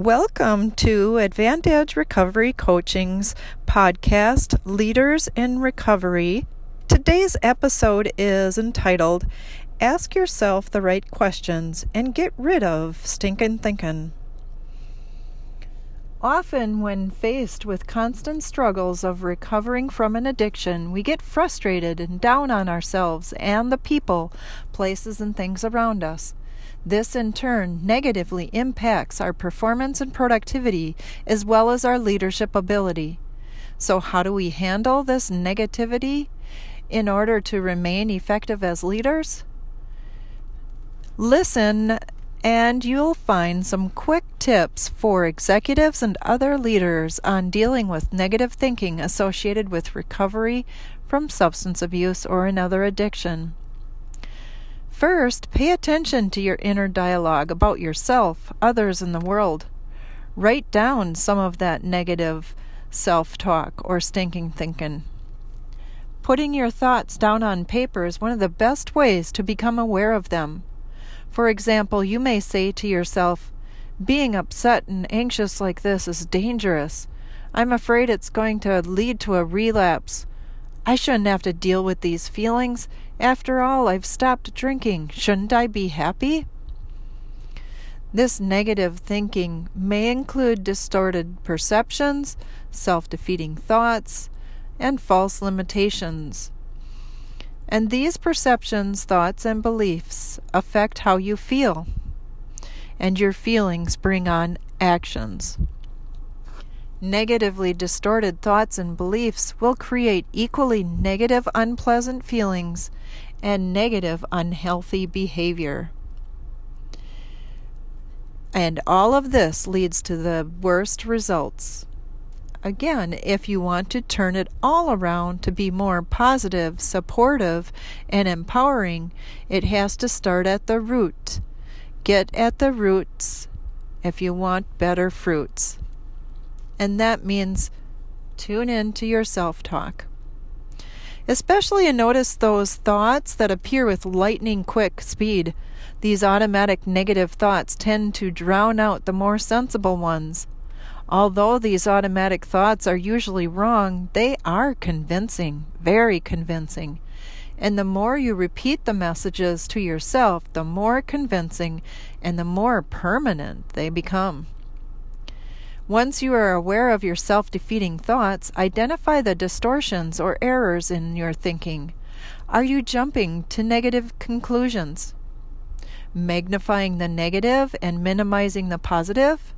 Welcome to AdvantEdge Recovery Coaching's podcast, Leaders in Recovery. Today's episode is entitled Ask Yourself the Right Questions and Get Rid of Stinkin' Thinkin'. Often, when faced with constant struggles of recovering from an addiction, we get frustrated and down on ourselves and the people, places, and things around us. This, in turn, negatively impacts our performance and productivity as well as our leadership ability. So, how do we handle this negativity in order to remain effective as leaders? Listen, and you'll find some quick tips for executives and other leaders on dealing with negative thinking associated with recovery from substance abuse or another addiction. First, pay attention to your inner dialogue about yourself, others, and the world. Write down some of that negative self talk or stinking thinking. Putting your thoughts down on paper is one of the best ways to become aware of them. For example, you may say to yourself, Being upset and anxious like this is dangerous. I'm afraid it's going to lead to a relapse. I shouldn't have to deal with these feelings. After all, I've stopped drinking. Shouldn't I be happy? This negative thinking may include distorted perceptions, self defeating thoughts, and false limitations. And these perceptions, thoughts, and beliefs affect how you feel. And your feelings bring on actions. Negatively distorted thoughts and beliefs will create equally negative, unpleasant feelings and negative, unhealthy behavior. And all of this leads to the worst results. Again, if you want to turn it all around to be more positive, supportive, and empowering, it has to start at the root. Get at the roots if you want better fruits and that means tune in to your self talk. Especially notice those thoughts that appear with lightning quick speed. These automatic negative thoughts tend to drown out the more sensible ones. Although these automatic thoughts are usually wrong, they are convincing, very convincing. And the more you repeat the messages to yourself, the more convincing and the more permanent they become. Once you are aware of your self defeating thoughts, identify the distortions or errors in your thinking. Are you jumping to negative conclusions? Magnifying the negative and minimizing the positive?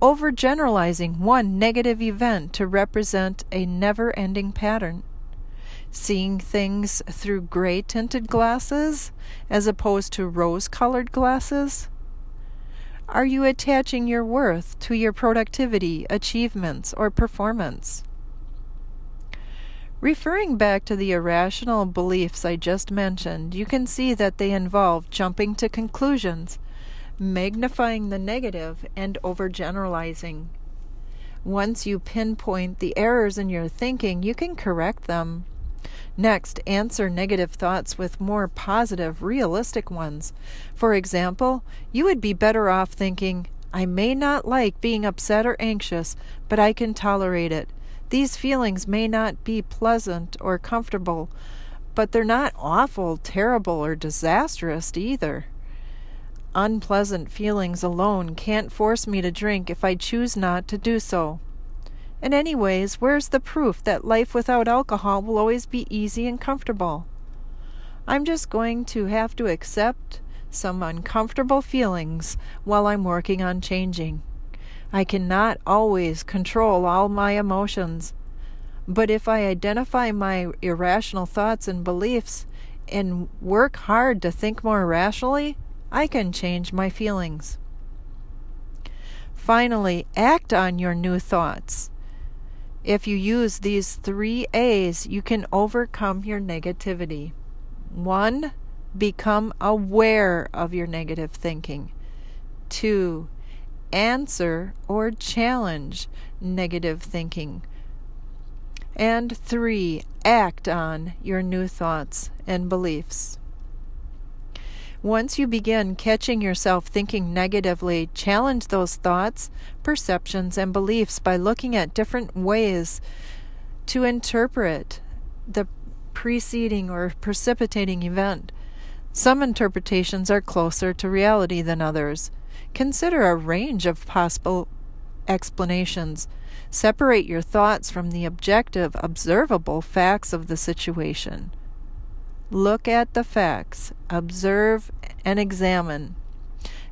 Overgeneralizing one negative event to represent a never ending pattern? Seeing things through gray tinted glasses as opposed to rose colored glasses? Are you attaching your worth to your productivity, achievements, or performance? Referring back to the irrational beliefs I just mentioned, you can see that they involve jumping to conclusions, magnifying the negative, and overgeneralizing. Once you pinpoint the errors in your thinking, you can correct them. Next, answer negative thoughts with more positive, realistic ones. For example, you would be better off thinking, I may not like being upset or anxious, but I can tolerate it. These feelings may not be pleasant or comfortable, but they're not awful, terrible, or disastrous either. Unpleasant feelings alone can't force me to drink if I choose not to do so. And, anyways, where's the proof that life without alcohol will always be easy and comfortable? I'm just going to have to accept some uncomfortable feelings while I'm working on changing. I cannot always control all my emotions, but if I identify my irrational thoughts and beliefs and work hard to think more rationally, I can change my feelings. Finally, act on your new thoughts. If you use these three A's, you can overcome your negativity. One, become aware of your negative thinking. Two, answer or challenge negative thinking. And three, act on your new thoughts and beliefs. Once you begin catching yourself thinking negatively, challenge those thoughts, perceptions, and beliefs by looking at different ways to interpret the preceding or precipitating event. Some interpretations are closer to reality than others. Consider a range of possible explanations. Separate your thoughts from the objective, observable facts of the situation. Look at the facts, observe and examine.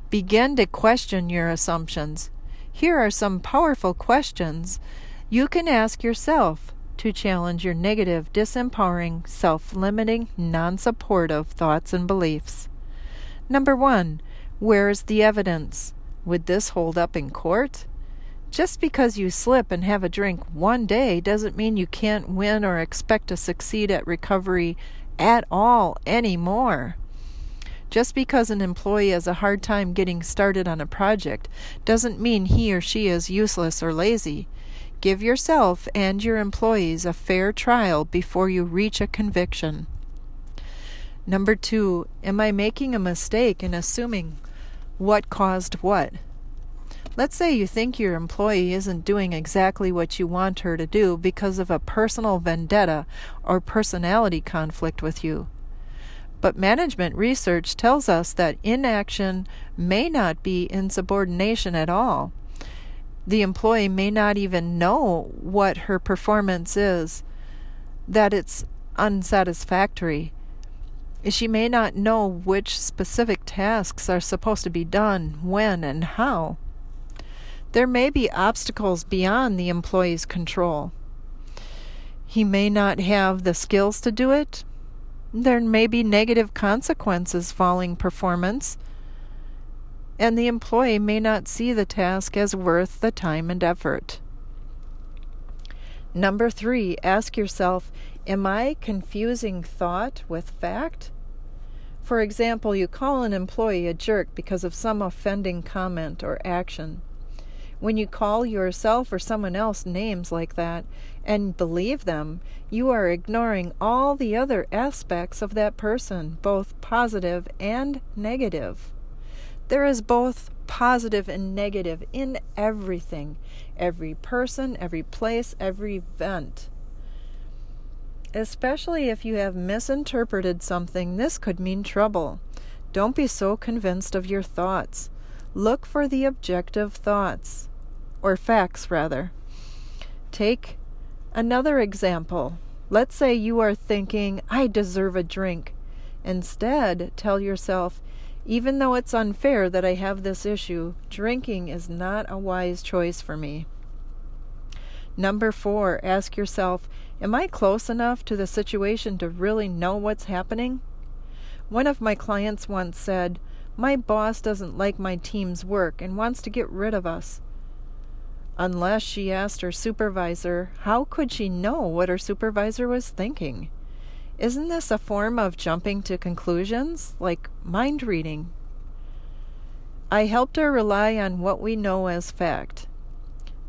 Begin to question your assumptions. Here are some powerful questions you can ask yourself to challenge your negative, disempowering, self limiting, non supportive thoughts and beliefs. Number one, where is the evidence? Would this hold up in court? Just because you slip and have a drink one day doesn't mean you can't win or expect to succeed at recovery at all anymore. Just because an employee has a hard time getting started on a project doesn't mean he or she is useless or lazy. Give yourself and your employees a fair trial before you reach a conviction. Number two, am I making a mistake in assuming what caused what? Let's say you think your employee isn't doing exactly what you want her to do because of a personal vendetta or personality conflict with you. But management research tells us that inaction may not be insubordination at all. The employee may not even know what her performance is, that it's unsatisfactory. She may not know which specific tasks are supposed to be done, when, and how. There may be obstacles beyond the employee's control. He may not have the skills to do it. There may be negative consequences following performance, and the employee may not see the task as worth the time and effort. Number three, ask yourself Am I confusing thought with fact? For example, you call an employee a jerk because of some offending comment or action. When you call yourself or someone else names like that and believe them, you are ignoring all the other aspects of that person, both positive and negative. There is both positive and negative in everything every person, every place, every event. Especially if you have misinterpreted something, this could mean trouble. Don't be so convinced of your thoughts. Look for the objective thoughts, or facts rather. Take another example. Let's say you are thinking, I deserve a drink. Instead, tell yourself, even though it's unfair that I have this issue, drinking is not a wise choice for me. Number four, ask yourself, Am I close enough to the situation to really know what's happening? One of my clients once said, my boss doesn't like my team's work and wants to get rid of us. Unless she asked her supervisor, how could she know what her supervisor was thinking? Isn't this a form of jumping to conclusions, like mind reading? I helped her rely on what we know as fact.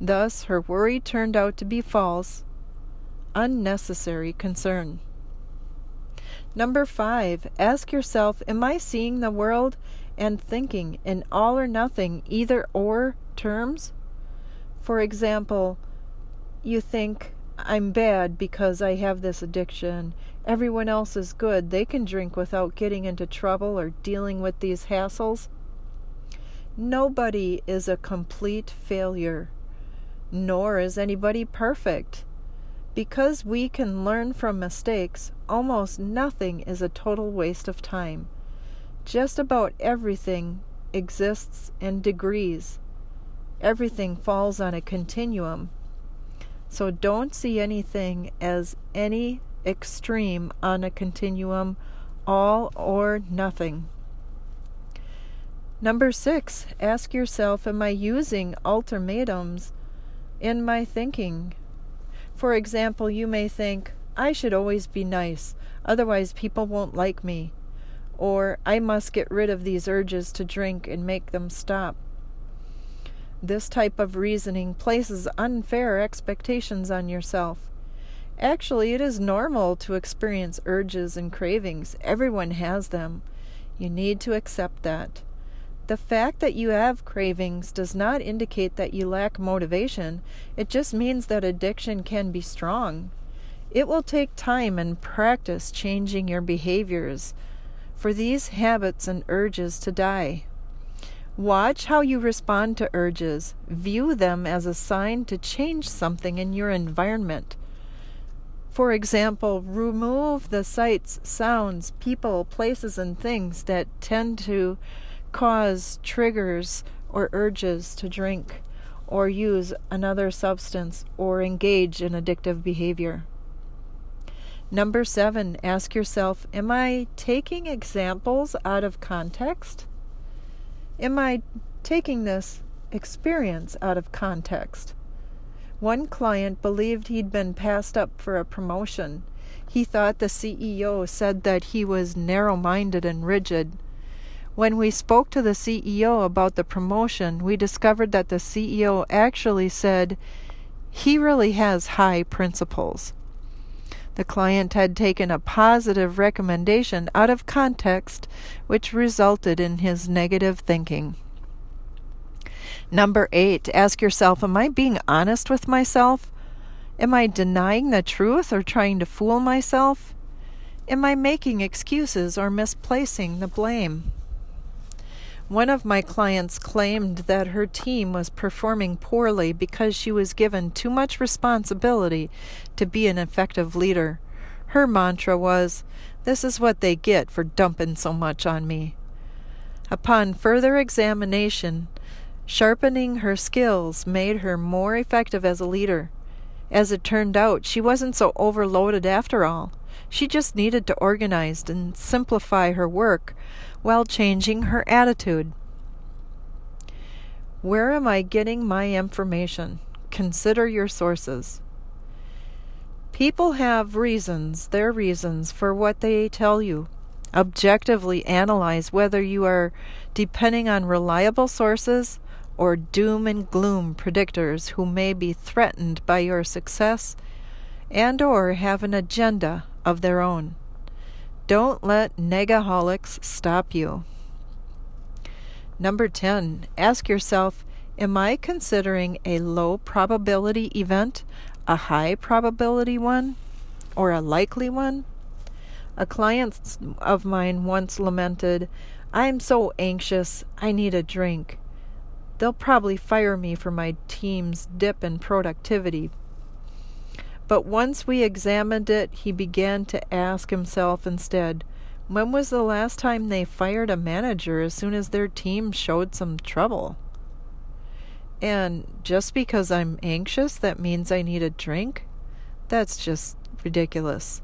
Thus, her worry turned out to be false, unnecessary concern. Number five, ask yourself Am I seeing the world and thinking in all or nothing, either or terms? For example, you think, I'm bad because I have this addiction. Everyone else is good. They can drink without getting into trouble or dealing with these hassles. Nobody is a complete failure, nor is anybody perfect. Because we can learn from mistakes, almost nothing is a total waste of time. Just about everything exists in degrees. Everything falls on a continuum. So don't see anything as any extreme on a continuum, all or nothing. Number six, ask yourself Am I using ultimatums in my thinking? For example, you may think, I should always be nice, otherwise people won't like me. Or, I must get rid of these urges to drink and make them stop. This type of reasoning places unfair expectations on yourself. Actually, it is normal to experience urges and cravings. Everyone has them. You need to accept that. The fact that you have cravings does not indicate that you lack motivation, it just means that addiction can be strong. It will take time and practice changing your behaviors for these habits and urges to die. Watch how you respond to urges. View them as a sign to change something in your environment. For example, remove the sights, sounds, people, places, and things that tend to cause triggers or urges to drink or use another substance or engage in addictive behavior. Number seven, ask yourself Am I taking examples out of context? Am I taking this experience out of context? One client believed he'd been passed up for a promotion. He thought the CEO said that he was narrow minded and rigid. When we spoke to the CEO about the promotion, we discovered that the CEO actually said he really has high principles. The client had taken a positive recommendation out of context, which resulted in his negative thinking. Number eight, ask yourself Am I being honest with myself? Am I denying the truth or trying to fool myself? Am I making excuses or misplacing the blame? One of my clients claimed that her team was performing poorly because she was given too much responsibility to be an effective leader. Her mantra was, This is what they get for dumping so much on me. Upon further examination, sharpening her skills made her more effective as a leader. As it turned out, she wasn't so overloaded after all. She just needed to organize and simplify her work while changing her attitude. Where am I getting my information? Consider your sources. People have reasons, their reasons for what they tell you. Objectively analyze whether you are depending on reliable sources or doom and gloom predictors who may be threatened by your success and or have an agenda of their own. Don't let negaholics stop you. Number 10, ask yourself Am I considering a low probability event a high probability one or a likely one? A client of mine once lamented, I'm so anxious, I need a drink. They'll probably fire me for my team's dip in productivity but once we examined it, he began to ask himself instead, when was the last time they fired a manager as soon as their team showed some trouble? And just because I'm anxious, that means I need a drink? That's just ridiculous.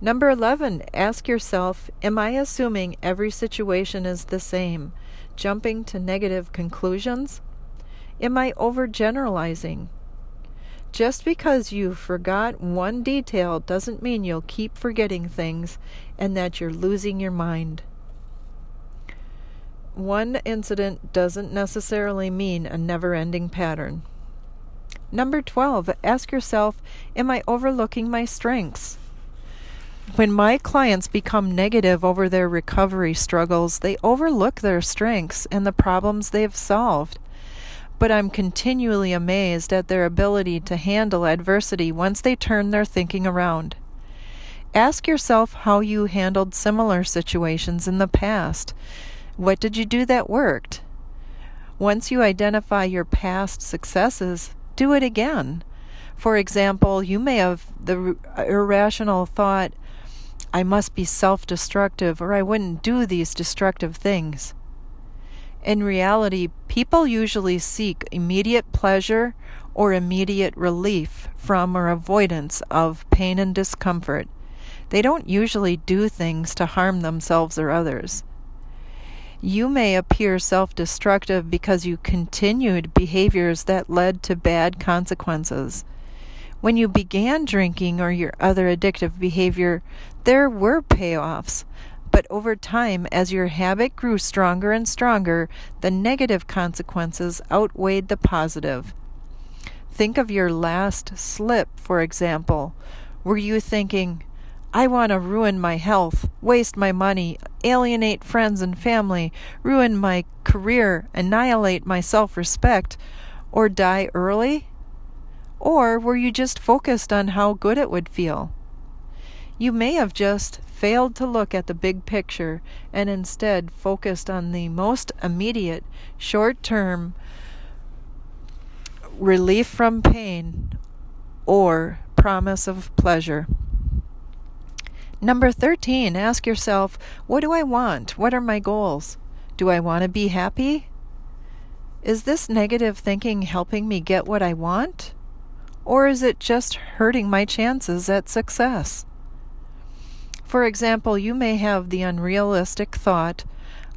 Number 11, ask yourself Am I assuming every situation is the same, jumping to negative conclusions? Am I overgeneralizing? Just because you forgot one detail doesn't mean you'll keep forgetting things and that you're losing your mind. One incident doesn't necessarily mean a never ending pattern. Number 12, ask yourself Am I overlooking my strengths? When my clients become negative over their recovery struggles, they overlook their strengths and the problems they've solved but I'm continually amazed at their ability to handle adversity once they turn their thinking around. Ask yourself how you handled similar situations in the past. What did you do that worked? Once you identify your past successes, do it again. For example, you may have the irrational thought, I must be self destructive or I wouldn't do these destructive things. In reality, people usually seek immediate pleasure or immediate relief from or avoidance of pain and discomfort. They don't usually do things to harm themselves or others. You may appear self destructive because you continued behaviors that led to bad consequences. When you began drinking or your other addictive behavior, there were payoffs, but over time, as your habit grew stronger and stronger, the negative consequences outweighed the positive. Think of your last slip, for example. Were you thinking, I want to ruin my health, waste my money, alienate friends and family, ruin my career, annihilate my self respect, or die early? Or were you just focused on how good it would feel? You may have just failed to look at the big picture and instead focused on the most immediate, short term relief from pain or promise of pleasure. Number 13, ask yourself, what do I want? What are my goals? Do I want to be happy? Is this negative thinking helping me get what I want? Or is it just hurting my chances at success? For example, you may have the unrealistic thought,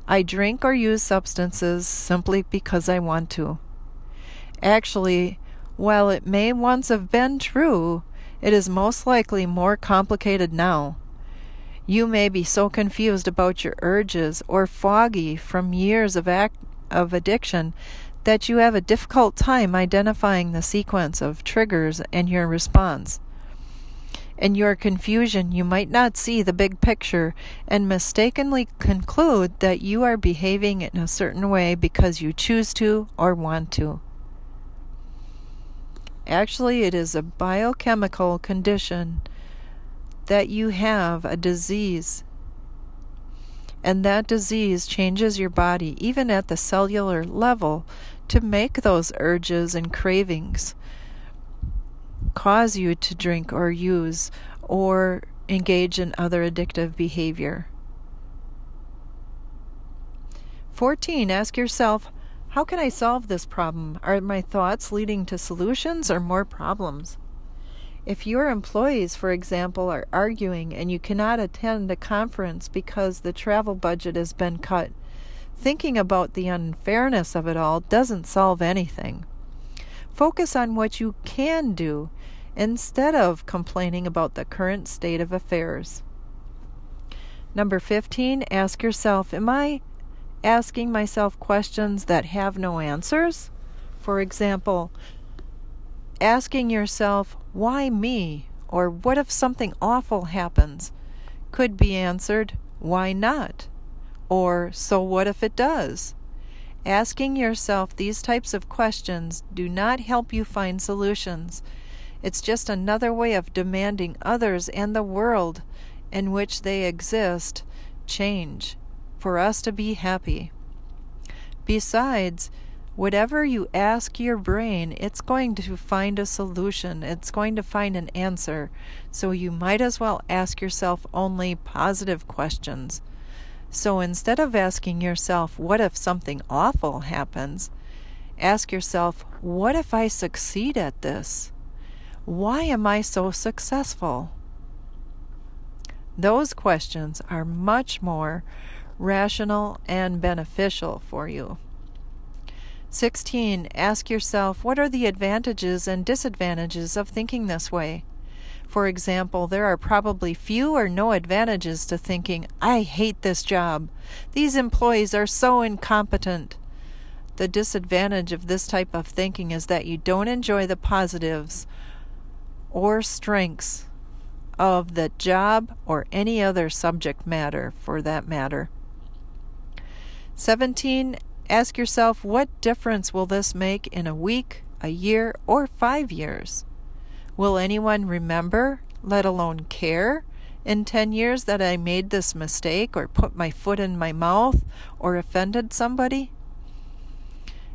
I drink or use substances simply because I want to. Actually, while it may once have been true, it is most likely more complicated now. You may be so confused about your urges or foggy from years of, act, of addiction that you have a difficult time identifying the sequence of triggers and your response. In your confusion, you might not see the big picture and mistakenly conclude that you are behaving in a certain way because you choose to or want to. Actually, it is a biochemical condition that you have a disease. And that disease changes your body, even at the cellular level, to make those urges and cravings cause you to drink or use or engage in other addictive behavior. 14. Ask yourself, how can I solve this problem? Are my thoughts leading to solutions or more problems? If your employees, for example, are arguing and you cannot attend a conference because the travel budget has been cut, thinking about the unfairness of it all doesn't solve anything. Focus on what you can do instead of complaining about the current state of affairs. Number 15, ask yourself Am I asking myself questions that have no answers? For example, asking yourself, why me? Or what if something awful happens? Could be answered, why not? Or so what if it does? Asking yourself these types of questions do not help you find solutions. It's just another way of demanding others and the world in which they exist change for us to be happy. Besides, whatever you ask your brain, it's going to find a solution. It's going to find an answer. So you might as well ask yourself only positive questions. So instead of asking yourself, what if something awful happens? Ask yourself, what if I succeed at this? Why am I so successful? Those questions are much more rational and beneficial for you. 16. Ask yourself what are the advantages and disadvantages of thinking this way? For example, there are probably few or no advantages to thinking, I hate this job. These employees are so incompetent. The disadvantage of this type of thinking is that you don't enjoy the positives or strengths of the job or any other subject matter for that matter. 17. Ask yourself what difference will this make in a week, a year, or five years? Will anyone remember, let alone care, in 10 years that I made this mistake or put my foot in my mouth or offended somebody?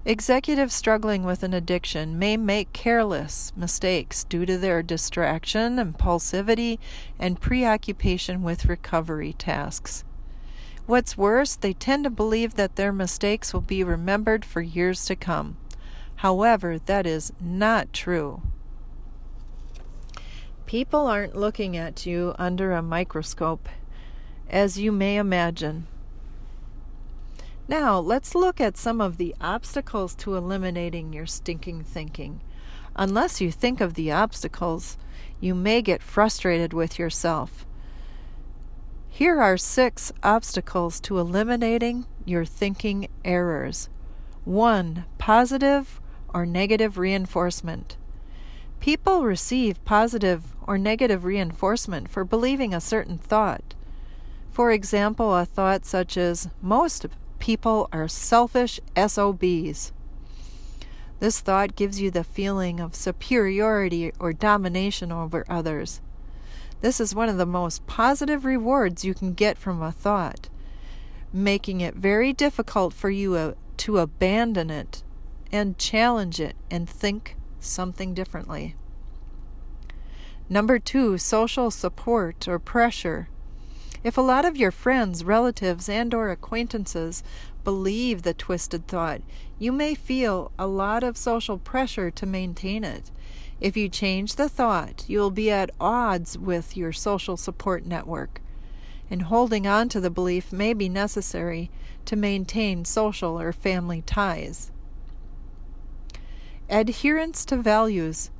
Executives struggling with an addiction may make careless mistakes due to their distraction, impulsivity, and preoccupation with recovery tasks. What's worse, they tend to believe that their mistakes will be remembered for years to come. However, that is not true. People aren't looking at you under a microscope, as you may imagine. Now, let's look at some of the obstacles to eliminating your stinking thinking. Unless you think of the obstacles, you may get frustrated with yourself. Here are six obstacles to eliminating your thinking errors. 1. Positive or negative reinforcement. People receive positive or negative reinforcement for believing a certain thought. For example, a thought such as, Most people are selfish SOBs. This thought gives you the feeling of superiority or domination over others. This is one of the most positive rewards you can get from a thought, making it very difficult for you uh, to abandon it and challenge it and think something differently. Number two, social support or pressure. If a lot of your friends, relatives, and or acquaintances believe the twisted thought, you may feel a lot of social pressure to maintain it. If you change the thought, you will be at odds with your social support network, and holding on to the belief may be necessary to maintain social or family ties. Adherence to values.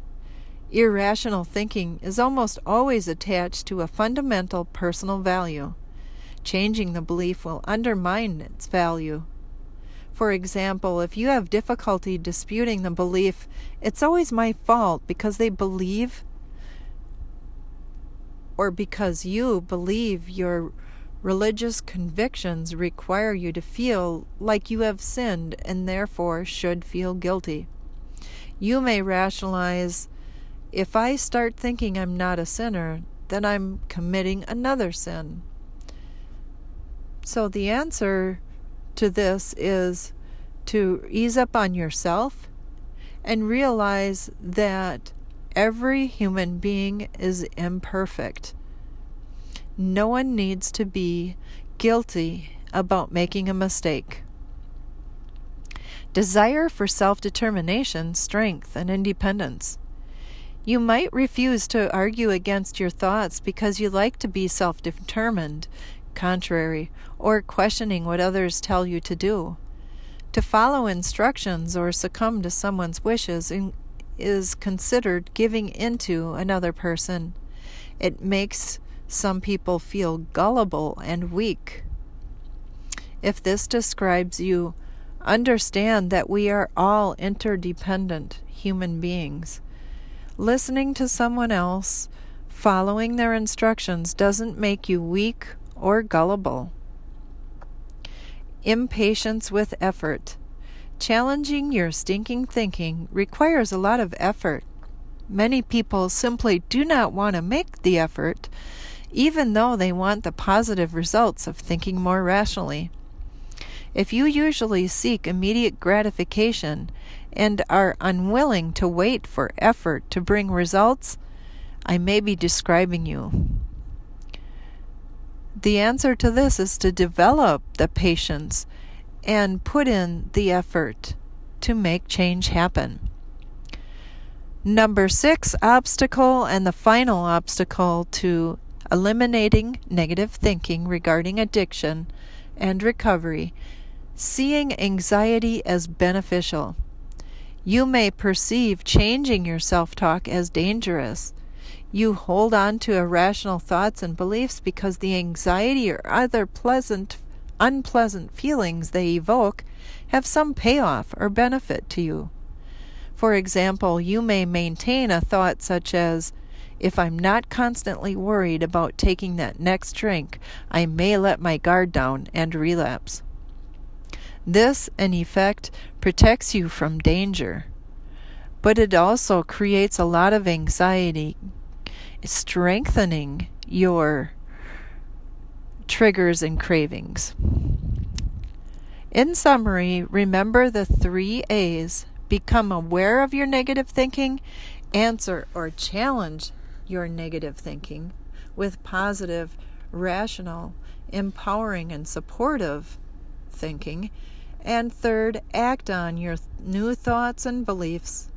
Irrational thinking is almost always attached to a fundamental personal value. Changing the belief will undermine its value. For example, if you have difficulty disputing the belief, it's always my fault because they believe or because you believe your religious convictions require you to feel like you have sinned and therefore should feel guilty. You may rationalize if I start thinking I'm not a sinner, then I'm committing another sin. So the answer to this is to ease up on yourself and realize that every human being is imperfect. No one needs to be guilty about making a mistake. Desire for self determination, strength, and independence. You might refuse to argue against your thoughts because you like to be self determined, contrary, or questioning what others tell you to do. To follow instructions or succumb to someone's wishes in, is considered giving into another person. It makes some people feel gullible and weak. If this describes you, Understand that we are all interdependent human beings. Listening to someone else, following their instructions, doesn't make you weak or gullible. Impatience with effort. Challenging your stinking thinking requires a lot of effort. Many people simply do not want to make the effort, even though they want the positive results of thinking more rationally. If you usually seek immediate gratification and are unwilling to wait for effort to bring results, I may be describing you. The answer to this is to develop the patience and put in the effort to make change happen. Number six obstacle and the final obstacle to eliminating negative thinking regarding addiction and recovery seeing anxiety as beneficial. You may perceive changing your self talk as dangerous. You hold on to irrational thoughts and beliefs because the anxiety or other pleasant, unpleasant feelings they evoke have some payoff or benefit to you. For example, you may maintain a thought such as, if I'm not constantly worried about taking that next drink, I may let my guard down and relapse. This, in effect, protects you from danger, but it also creates a lot of anxiety, strengthening your triggers and cravings. In summary, remember the three A's. Become aware of your negative thinking, answer or challenge your negative thinking with positive, rational, empowering, and supportive thinking, and third, act on your new thoughts and beliefs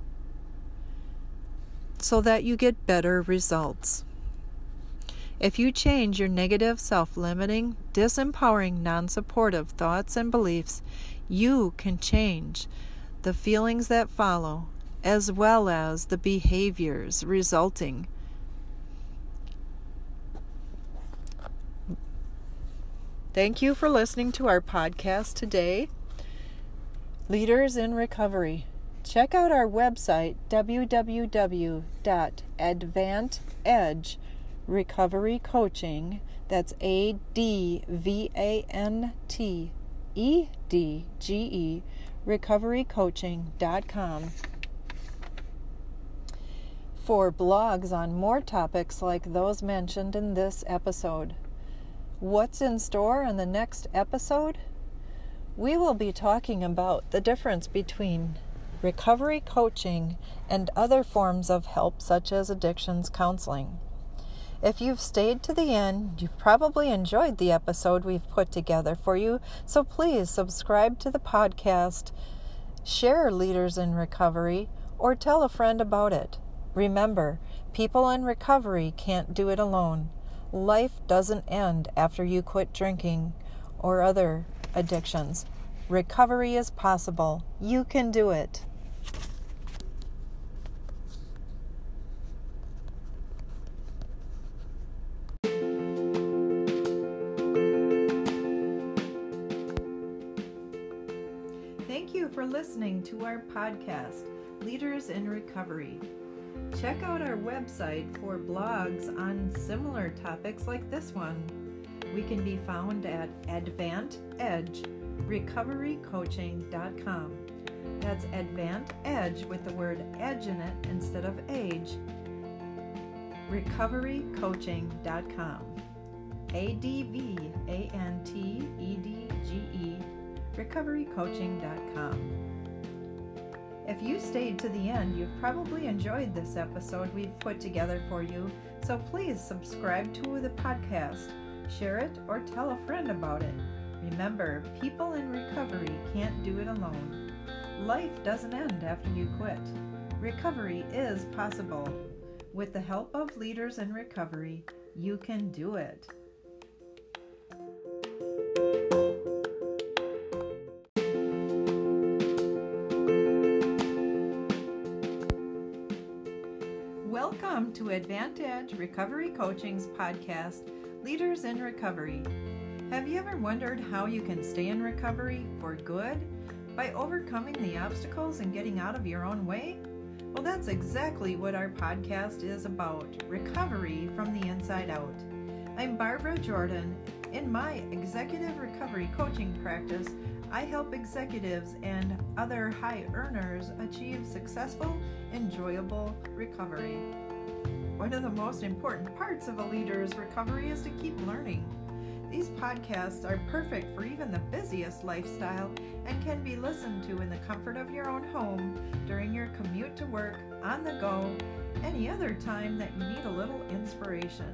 so that you get better results. If you change your negative, self limiting, disempowering, non supportive thoughts and beliefs, you can change the feelings that follow as well as the behaviors resulting. Thank you for listening to our podcast today. Leaders in Recovery. Check out our website www.advantedgerecoverycoaching. That's A D V A N T E D G E recoverycoaching.com for blogs on more topics like those mentioned in this episode. What's in store in the next episode? We will be talking about the difference between recovery coaching and other forms of help, such as addictions counseling. If you've stayed to the end, you've probably enjoyed the episode we've put together for you, so please subscribe to the podcast, share Leaders in Recovery, or tell a friend about it. Remember, people in recovery can't do it alone. Life doesn't end after you quit drinking or other addictions. Recovery is possible. You can do it. Thank you for listening to our podcast, Leaders in Recovery. Check out our website for blogs on similar topics like this one. We can be found at advantedgerecoverycoaching.com. That's Advant Edge with the word edge in it instead of age. Recoverycoaching.com. A D V A N T E D G E. Recoverycoaching.com. If you stayed to the end, you've probably enjoyed this episode we've put together for you, so please subscribe to the podcast, share it, or tell a friend about it. Remember, people in recovery can't do it alone. Life doesn't end after you quit. Recovery is possible. With the help of leaders in recovery, you can do it. Welcome to AdvantEdge Recovery Coaching's podcast, Leaders in Recovery. Have you ever wondered how you can stay in recovery for good by overcoming the obstacles and getting out of your own way? Well, that's exactly what our podcast is about recovery from the inside out. I'm Barbara Jordan. In my executive recovery coaching practice, I help executives and other high earners achieve successful, enjoyable recovery. One of the most important parts of a leader's recovery is to keep learning. These podcasts are perfect for even the busiest lifestyle and can be listened to in the comfort of your own home during your commute to work, on the go, any other time that you need a little inspiration.